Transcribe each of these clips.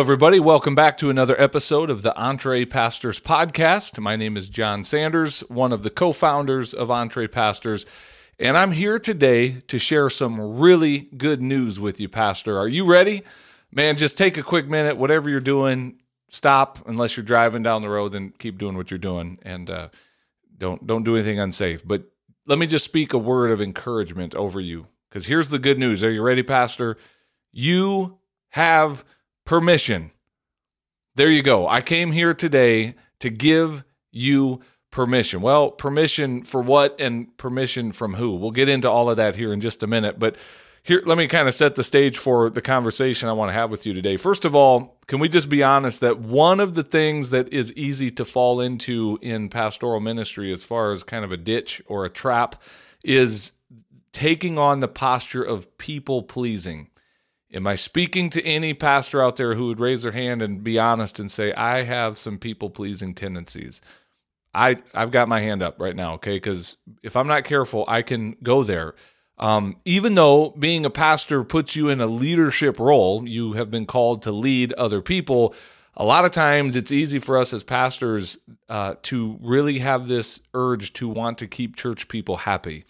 Everybody. Welcome back to another episode of the EntrePastors Podcast. My name is Jon Sanders, one of the co founders of EntrePastors, and I'm here today to share some really good news with you, Pastor. Are you ready? Man, just take a quick minute, whatever you're doing, stop unless you're driving down the road and keep doing what you're doing and uh, don't don't do anything unsafe. But let me just speak a word of encouragement over you because here's the good news. Are you ready, Pastor? You have permission. There you go. I came here today to give you permission. Well, permission for what and permission from who? We'll get into all of that here in just a minute, but here let me kind of set the stage for the conversation I want to have with you today. First of all, can we just be honest that one of the things that is easy to fall into in pastoral ministry as far as kind of a ditch or a trap is taking on the posture of people pleasing. Am I speaking to any pastor out there who would raise their hand and be honest and say, I have some people pleasing tendencies? I, I've got my hand up right now, okay? Because if I'm not careful, I can go there. Um, even though being a pastor puts you in a leadership role, you have been called to lead other people. A lot of times it's easy for us as pastors uh, to really have this urge to want to keep church people happy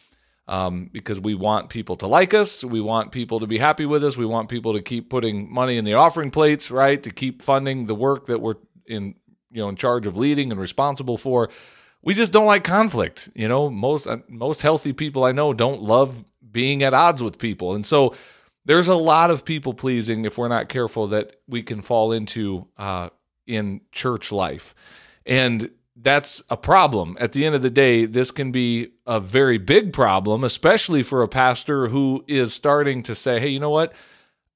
um, because we want people to like us. We want people to be happy with us. We want people to keep putting money in the offering plates, right? To keep funding the work that we're in, you know, in charge of leading and responsible for. We just don't like conflict. You know, most uh, most healthy people I know don't love being at odds with people, and so there's a lot of people pleasing if we're not careful that we can fall into uh, in church life, and that's a problem. At the end of the day, this can be a very big problem, especially for a pastor who is starting to say, hey, you know what?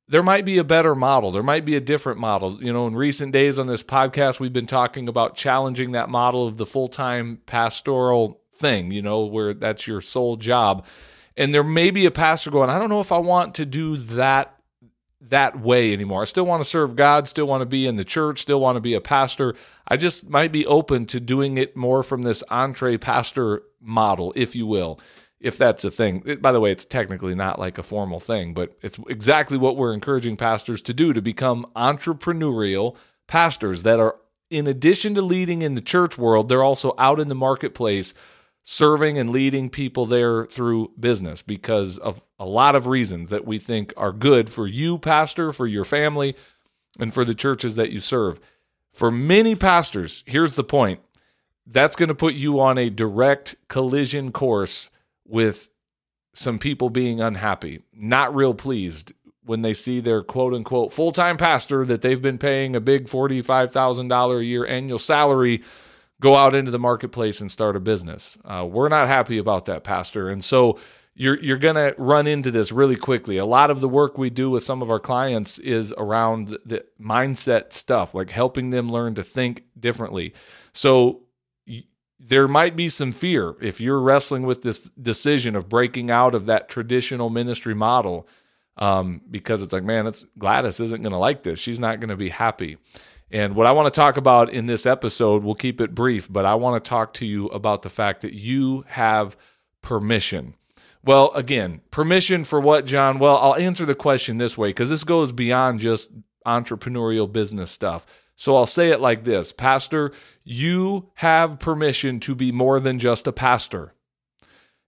There might be a better model. There might be a different model. You know, in recent days on this podcast, we've been talking about challenging that model of the full time pastoral thing, you know, where that's your sole job. And there may be a pastor going, I don't know if I want to do that that way anymore. I still want to serve God, still want to be in the church, still want to be a pastor. I just might be open to doing it more from this EntrePastor model, if you will, if that's a thing. It, by the way, it's technically not like a formal thing, but it's exactly what we're encouraging pastors to do to become entrepreneurial pastors that are, in addition to leading in the church world, they're also out in the marketplace serving and leading people there through business because of a lot of reasons that we think are good for you, pastor, for your family, and for the churches that you serve. For many pastors, here's the point that's going to put you on a direct collision course with some people being unhappy, not real pleased when they see their quote unquote full time pastor that they've been paying a big $45,000 a year annual salary go out into the marketplace and start a business. Uh, we're not happy about that, Pastor. And so you're you're going to run into this really quickly. A lot of the work we do with some of our clients is around the mindset stuff, like helping them learn to think differently. So there might be some fear if you're wrestling with this decision of breaking out of that traditional ministry model um, because it's like, man, it's Gladys isn't going to like this. She's not going to be happy. And what I want to talk about in this episode, we'll keep it brief, but I want to talk to you about the fact that you have permission. Well, again, permission for what, Jon? Well, I'll answer the question this way because this goes beyond just entrepreneurial business stuff. So I'll say it like this Pastor, you have permission to be more than just a pastor.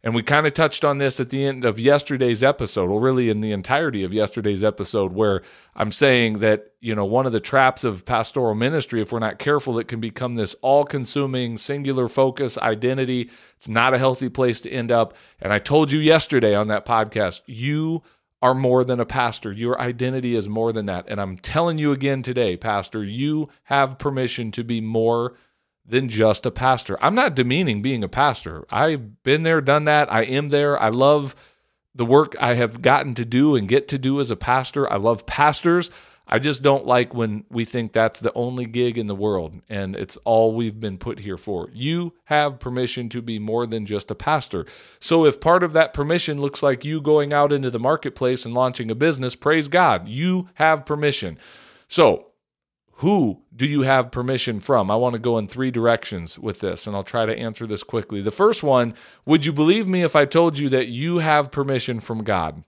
And we kind of touched on this at the end of yesterday's episode, or really in the entirety of yesterday's episode, where I'm saying that, you know, one of the traps of pastoral ministry, if we're not careful, it can become this all consuming, singular focus identity. It's not a healthy place to end up. And I told you yesterday on that podcast, you are more than a pastor. Your identity is more than that. And I'm telling you again today, Pastor, you have permission to be more than just a pastor. I'm not demeaning being a pastor. I've been there, done that. I am there. I love the work I have gotten to do and get to do as a pastor. I love pastors. I just don't like when we think that's the only gig in the world and it's all we've been put here for. You have permission to be more than just a pastor. So if part of that permission looks like you going out into the marketplace and launching a business, praise God. You have permission. So who do you have permission from? I want to go in three directions with this, and I'll try to answer this quickly. The first one Would you believe me if I told you that you have permission from God?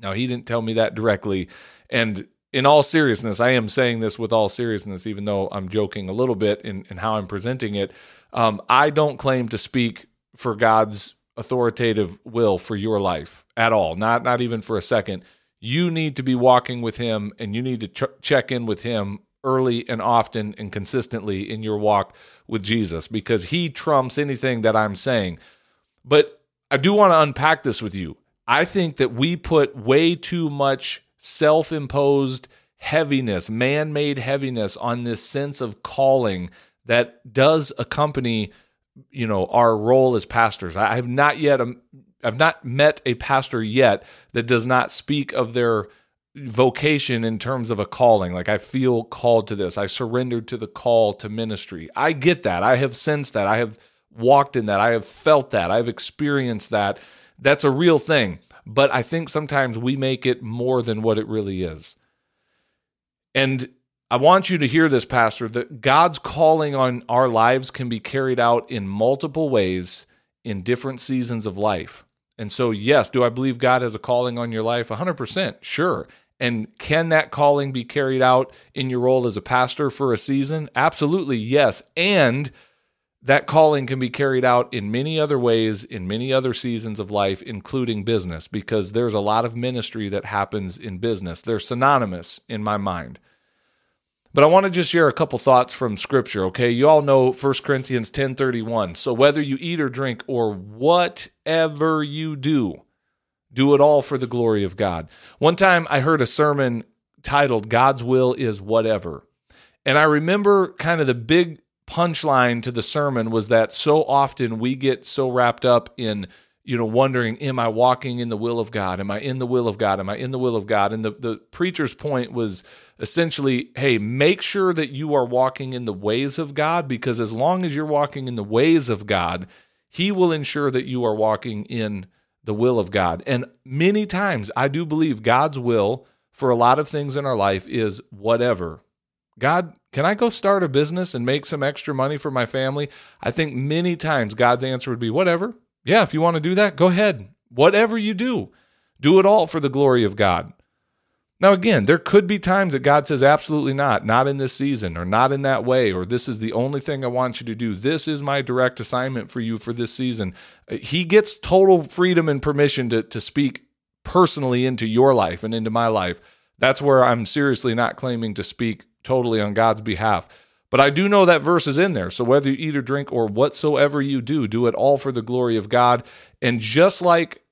Now, he didn't tell me that directly. And in all seriousness, I am saying this with all seriousness, even though I'm joking a little bit in, in how I'm presenting it. Um, I don't claim to speak for God's authoritative will for your life at all, not not even for a second. You need to be walking with Him, and you need to ch- check in with Him early and often and consistently in your walk with Jesus because He trumps anything that I'm saying. But I do want to unpack this with you. I think that we put way too much self imposed heaviness, man made heaviness on this sense of calling that does accompany you know our role as pastors i have not yet um, i've not met a pastor yet that does not speak of their vocation in terms of a calling. Like i feel called to this. I surrendered to the call to ministry. I get that. I have sensed that. I have walked in that. I have felt that. I've experienced that. That's a real thing. But I think sometimes we make it more than what it really is. And I want you to hear this, Pastor, that God's calling on our lives can be carried out in multiple ways in different seasons of life. And so, yes, do I believe God has a calling on your life? 100%, sure. And can that calling be carried out in your role as a pastor for a season? Absolutely, yes. And that calling can be carried out in many other ways in many other seasons of life, including business, because there's a lot of ministry that happens in business. They're synonymous in my mind. But I want to just share a couple thoughts from scripture, okay? You all know 1 Corinthians 10:31. So whether you eat or drink or whatever you do, do it all for the glory of God. One time I heard a sermon titled God's will is whatever. And I remember kind of the big punchline to the sermon was that so often we get so wrapped up in you know wondering am i walking in the will of god? Am i in the will of god? Am i in the will of god? And the, the preacher's point was essentially hey make sure that you are walking in the ways of god because as long as you're walking in the ways of god he will ensure that you are walking in the will of god. And many times i do believe god's will for a lot of things in our life is whatever. God, can I go start a business and make some extra money for my family? I think many times God's answer would be, whatever. Yeah, if you want to do that, go ahead. Whatever you do, do it all for the glory of God. Now, again, there could be times that God says, absolutely not, not in this season, or not in that way, or this is the only thing I want you to do. This is my direct assignment for you for this season. Uh, he gets total freedom and permission to, to speak personally into your life and into my life. That's where I'm seriously not claiming to speak totally on God's behalf. But I do know that verse is in there. So whether you eat or drink or whatsoever you do, do it all for the glory of God. And just like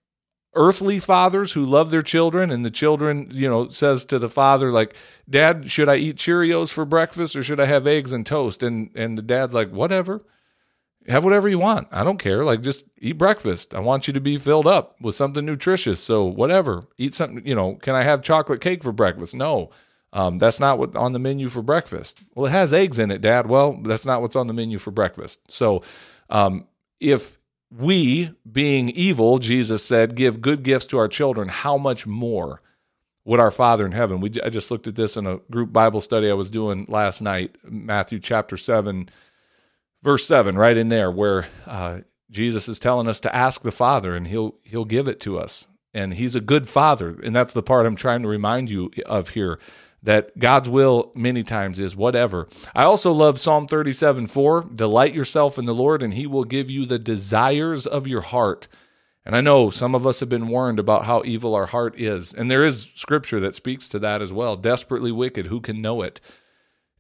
earthly fathers who love their children and the children, you know, says to the father like, "Dad, should I eat Cheerios for breakfast or should I have eggs and toast?" And and the dad's like, "Whatever. Have whatever you want. I don't care. Like just eat breakfast. I want you to be filled up with something nutritious. So whatever. Eat something, you know, can I have chocolate cake for breakfast? No. Um, that's not what on the menu for breakfast. Well, it has eggs in it, Dad. Well, that's not what's on the menu for breakfast. So, um, if we, being evil, Jesus said, give good gifts to our children, how much more would our Father in heaven? We I just looked at this in a group Bible study I was doing last night, Matthew chapter seven, verse seven, right in there, where uh, Jesus is telling us to ask the Father, and He'll He'll give it to us. And He's a good Father, and that's the part I'm trying to remind you of here that God's will many times is whatever. I also love Psalm 37 4 Delight yourself in the Lord, and he will give you the desires of your heart. And I know some of us have been warned about how evil our heart is. And there is scripture that speaks to that as well. Desperately wicked, who can know it?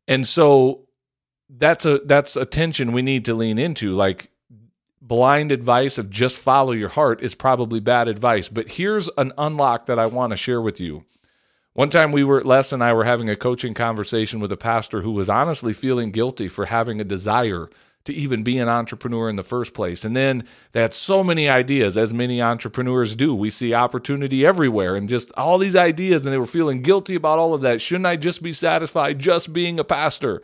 And so that's a that's a tension we need to lean into. Like blind advice of just follow your heart is probably bad advice. But here's an unlock that I want to share with you. One time we were, Les and I were having a coaching conversation with a pastor who was honestly feeling guilty for having a desire to even be an entrepreneur in the first place. And then they had so many ideas, as many entrepreneurs do. We see opportunity everywhere and just all these ideas, and they were feeling guilty about all of that. Shouldn't I just be satisfied just being a pastor?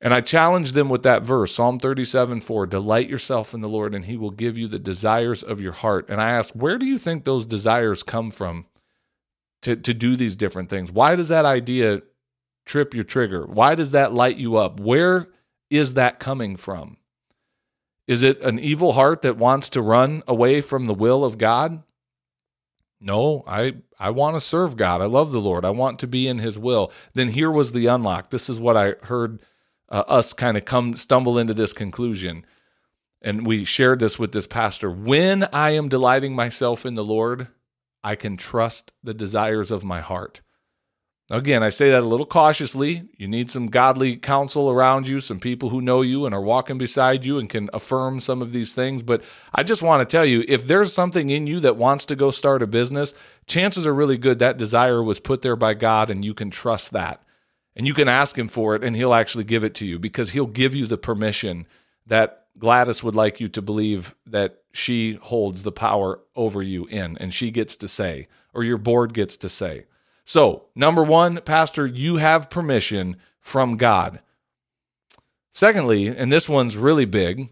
And I challenged them with that verse, Psalm 37 4, delight yourself in the Lord, and he will give you the desires of your heart. And I asked, where do you think those desires come from? To to do these different things? Why does that idea trip your trigger? Why does that light you up? Where is that coming from? Is it an evil heart that wants to run away from the will of God? No, I I want to serve God. I love the Lord. I want to be in his will. Then here was the unlock. This is what I heard uh, us kind of come stumble into this conclusion. And we shared this with this pastor. When I am delighting myself in the Lord, I can trust the desires of my heart. Again, I say that a little cautiously. You need some godly counsel around you, some people who know you and are walking beside you and can affirm some of these things. But I just want to tell you if there's something in you that wants to go start a business, chances are really good that desire was put there by God and you can trust that. And you can ask Him for it and He'll actually give it to you because He'll give you the permission that Gladys would like you to believe that she holds the power over you in and she gets to say, or your board gets to say. So, number one, Pastor, you have permission from God. Secondly, and this one's really big,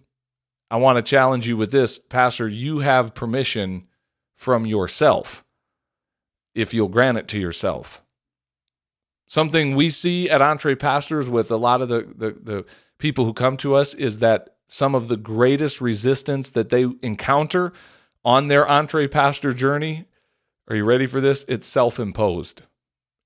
I want to challenge you with this, Pastor, you have permission from yourself if you'll grant it to yourself. Something we see at EntrePastors with a lot of the, the, the people who come to us is that some of the greatest resistance that they encounter on their EntrePastor journey are you ready for this? It's self-imposed.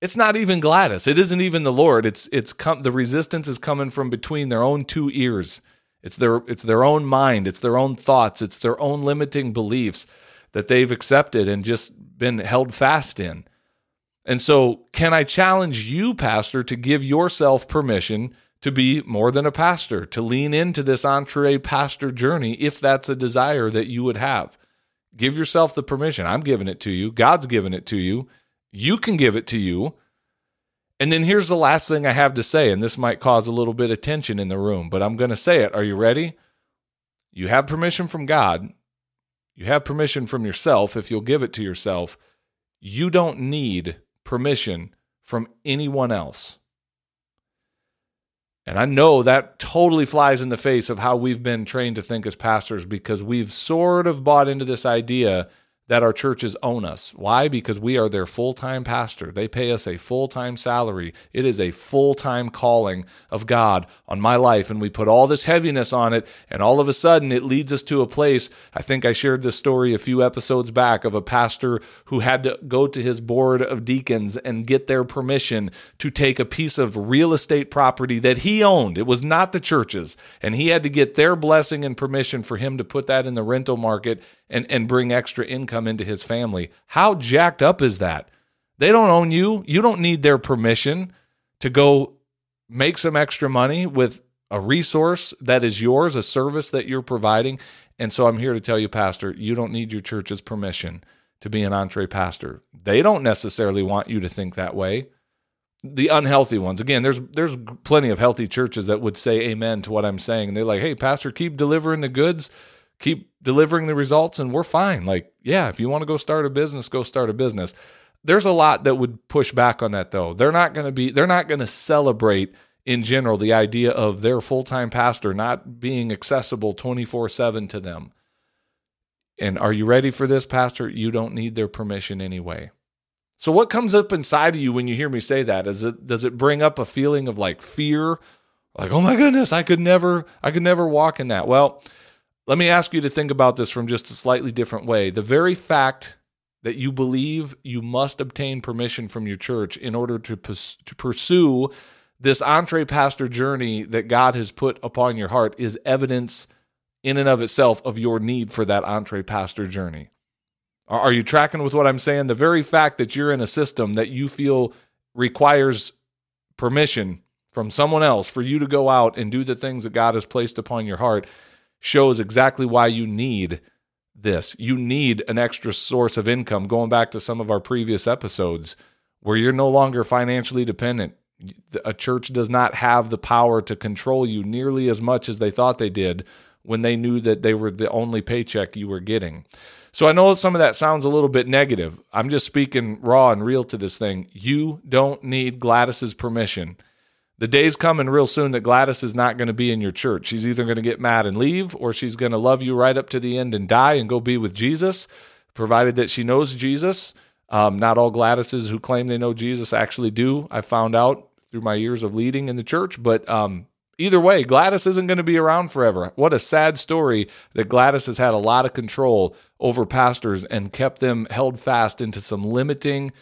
It's not even Gladys. It isn't even the Lord. It's it's the resistance is coming from between their own two ears. It's their it's their own mind, it's their own thoughts, it's their own limiting beliefs that they've accepted and just been held fast in. And so, can I challenge you, pastor, to give yourself permission to be more than a pastor, to lean into this EntrePastor journey if that's a desire that you would have? Give yourself the permission. I'm giving it to you. God's given it to you. You can give it to you. And then here's the last thing I have to say, and this might cause a little bit of tension in the room, but I'm going to say it. Are you ready? You have permission from God. You have permission from yourself if you'll give it to yourself. You don't need permission from anyone else. And I know that totally flies in the face of how we've been trained to think as pastors because we've sort of bought into this idea that our churches own us. Why? Because we are their full time pastor. They pay us a full time salary. It is a full time calling of God on my life. And we put all this heaviness on it. And all of a sudden, it leads us to a place. I think I shared this story a few episodes back of a pastor who had to go to his board of deacons and get their permission to take a piece of real estate property that he owned. It was not the church's. And he had to get their blessing and permission for him to put that in the rental market and, and bring extra income into his family. How jacked up is that? They don't own you. You don't need their permission to go make some extra money with a resource that is yours, a service that you're providing. And so I'm here to tell you, Pastor, you don't need your church's permission to be an EntrePastor. They don't necessarily want you to think that way. The unhealthy ones. Again, there's there's plenty of healthy churches that would say amen to what I'm saying. And they're like, hey, Pastor, keep delivering the goods keep delivering the results and we're fine. Like, yeah, if you want to go start a business, go start a business. There's a lot that would push back on that though. They're not going to be they're not going to celebrate in general the idea of their full-time pastor not being accessible 24/7 to them. And are you ready for this, pastor? You don't need their permission anyway. So what comes up inside of you when you hear me say that? Is it does it bring up a feeling of like fear? Like, "Oh my goodness, I could never I could never walk in that." Well, let me ask you to think about this from just a slightly different way. The very fact that you believe you must obtain permission from your church in order to, to pursue this EntrePastor journey that God has put upon your heart is evidence in and of itself of your need for that EntrePastor journey. Are, are you tracking with what I'm saying? The very fact that you're in a system that you feel requires permission from someone else for you to go out and do the things that God has placed upon your heart shows exactly why you need this. You need an extra source of income, going back to some of our previous episodes where you're no longer financially dependent. A church does not have the power to control you nearly as much as they thought they did when they knew that they were the only paycheck you were getting. So I know some of that sounds a little bit negative. I'm just speaking raw and real to this thing. You don't need Gladys's permission the day's coming real soon that Gladys is not going to be in your church. She's either going to get mad and leave, or she's going to love you right up to the end and die and go be with Jesus, provided that she knows Jesus. Um, not all Gladyses who claim they know Jesus actually do. I found out through my years of leading in the church, but um, either way, Gladys isn't going to be around forever. What a sad story that Gladys has had a lot of control over pastors and kept them held fast into some limiting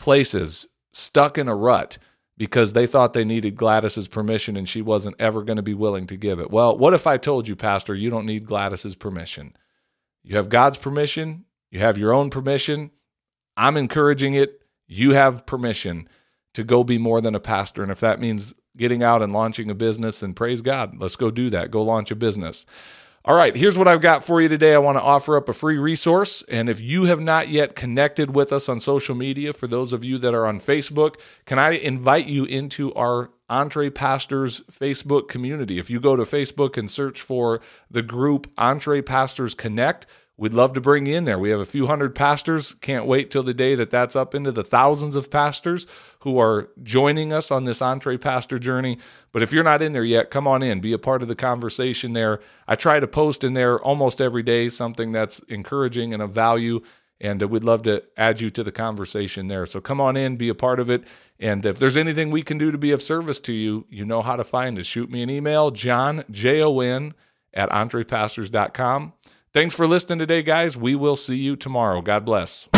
places, stuck in a rut because they thought they needed Gladys's permission and she wasn't ever going to be willing to give it. Well, what if I told you, Pastor, you don't need Gladys's permission? You have God's permission, you have your own permission. I'm encouraging it. You have permission to go be more than a pastor. And if that means getting out and launching a business, and praise God, let's go do that. Go launch a business. All right, here's what I've got for you today. I want to offer up a free resource. And if you have not yet connected with us on social media, for those of you that are on Facebook, can I invite you into our EntrePastors Facebook community? If you go to Facebook and search for the group EntrePastors Connect, We'd love to bring you in there. We have a few hundred pastors. Can't wait till the day that that's up into the thousands of pastors who are joining us on this EntrePastor journey. But if you're not in there yet, come on in, be a part of the conversation there. I try to post in there almost every day something that's encouraging and of value, and uh, we'd love to add you to the conversation there. So come on in, be a part of it. And if there's anything we can do to be of service to you, you know how to find us. Shoot me an email, Jon, J O N, at entrepastors.com. Thanks for listening today, guys. We will see you tomorrow. God bless.